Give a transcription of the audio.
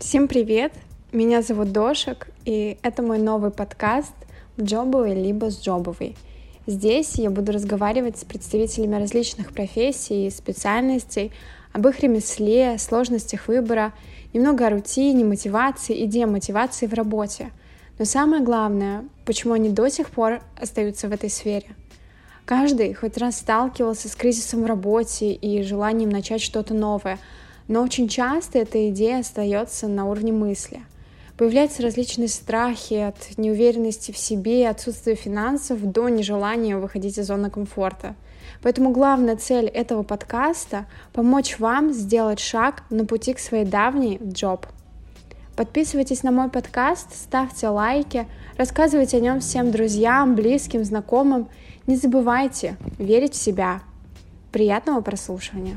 Всем привет! Меня зовут Дошек, и это мой новый подкаст «Джобовый либо с Джобовой». Здесь я буду разговаривать с представителями различных профессий и специальностей об их ремесле, сложностях выбора, немного о рутине, мотивации и демотивации в работе. Но самое главное, почему они до сих пор остаются в этой сфере. Каждый хоть раз сталкивался с кризисом в работе и желанием начать что-то новое — но очень часто эта идея остается на уровне мысли. Появляются различные страхи от неуверенности в себе, отсутствия финансов до нежелания выходить из зоны комфорта. Поэтому главная цель этого подкаста — помочь вам сделать шаг на пути к своей давней джоб. Подписывайтесь на мой подкаст, ставьте лайки, рассказывайте о нем всем друзьям, близким, знакомым. Не забывайте верить в себя. Приятного прослушивания!